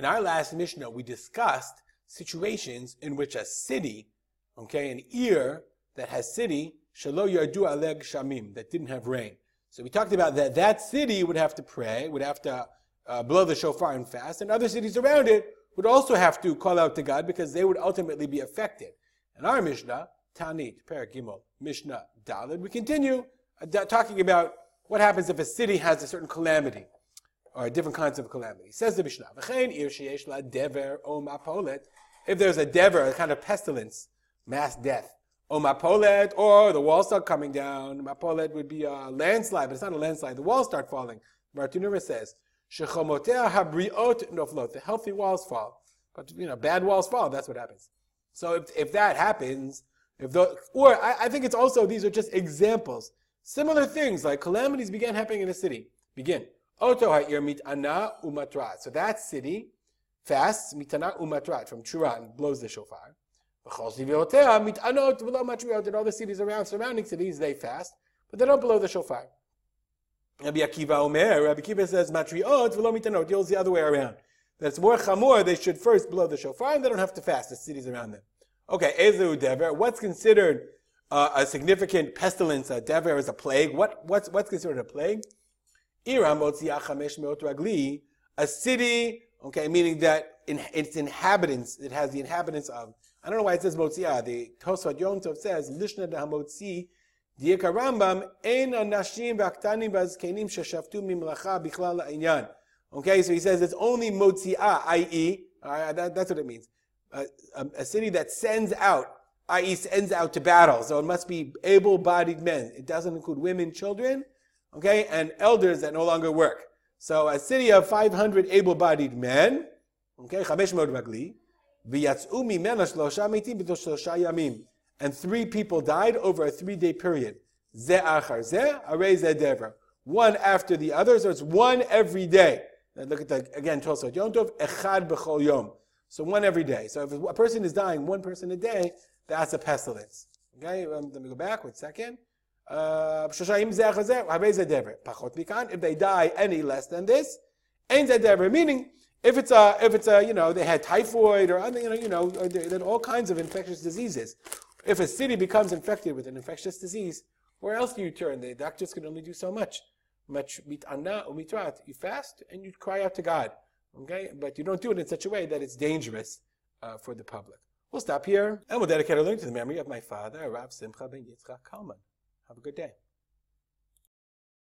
In our last Mishnah, we discussed situations in which a city, okay, an ear that has city, shalo yardu aleg shamim, that didn't have rain. So we talked about that that city would have to pray, would have to uh, blow the shofar and fast, and other cities around it would also have to call out to God because they would ultimately be affected. In our Mishnah, Taanit, Paragimel, Mishnah, Dalid, we continue uh, talking about what happens if a city has a certain calamity or different kinds of calamity. Says the Mishnah, if there's a dever, a kind of pestilence, mass death, O mapolet, or the walls start coming down. Mapolet would be a landslide, but it's not a landslide. The walls start falling. Bartenura says, Shechomotea habriot noflot. The healthy walls fall. But, you know, bad walls fall. That's what happens. So if, if that happens, if the, or I, I think it's also, these are just examples. Similar things like calamities began happening in a city. Begin. Oto ha'ir mit'ana umatrat. So that city fasts mit'ana umatrat from Chura blows the shofar. And all the cities around, surrounding cities, they fast, but they don't blow the shofar. Rabbi Akiva Omer, Rabbi Akiva says, matriot v'lo mitanot, the other way around. That's more chamor, they should first blow the shofar, and they don't have to fast, the cities around them. Okay, Ezu Dever, what's considered uh, a significant pestilence? A Dever is a plague. What, what's, what's considered a plague? A city, okay, meaning that in, its inhabitants, it has the inhabitants of I don't know why it says Motzia. The Tosfot Yom Tov says, Lishna Hamotzi, Dieka Rambam, Ein Anashim V'Aktanim V'Azkenim Sheshaftu Mimlacha Bichlal La'inyan. Okay, so he says it's only Motzia, i.e., uh, that, that's what it means. A, a, city that sends out, i.e., sends out to battle. So it must be able-bodied men. It doesn't include women, children, okay, and elders that no longer work. So a city of 500 able-bodied men, okay, Chamesh Mod Magli, and three people died over a three-day period. One after the other, so it's one every day. Now look at the, again, Tosfot Yom Tov, Echad B'chol Yom. So one every day. So if a person is dying one person a day, that's a pestilence. Okay, um, let me go back one second. Uh, if they die any less than this, meaning if it's a, if it's a, you know, they had typhoid or other, you know, you know, are all kinds of infectious diseases. If a city becomes infected with an infectious disease, where else do you turn? The doctors can only do so much. Much You fast and you cry out to God. Okay, but you don't do it in such a way that it's dangerous uh, for the public. We'll stop here and we'll dedicate our learning to the memory of my father, Rav Simcha ben Yitzchak Kalman. Have a good day.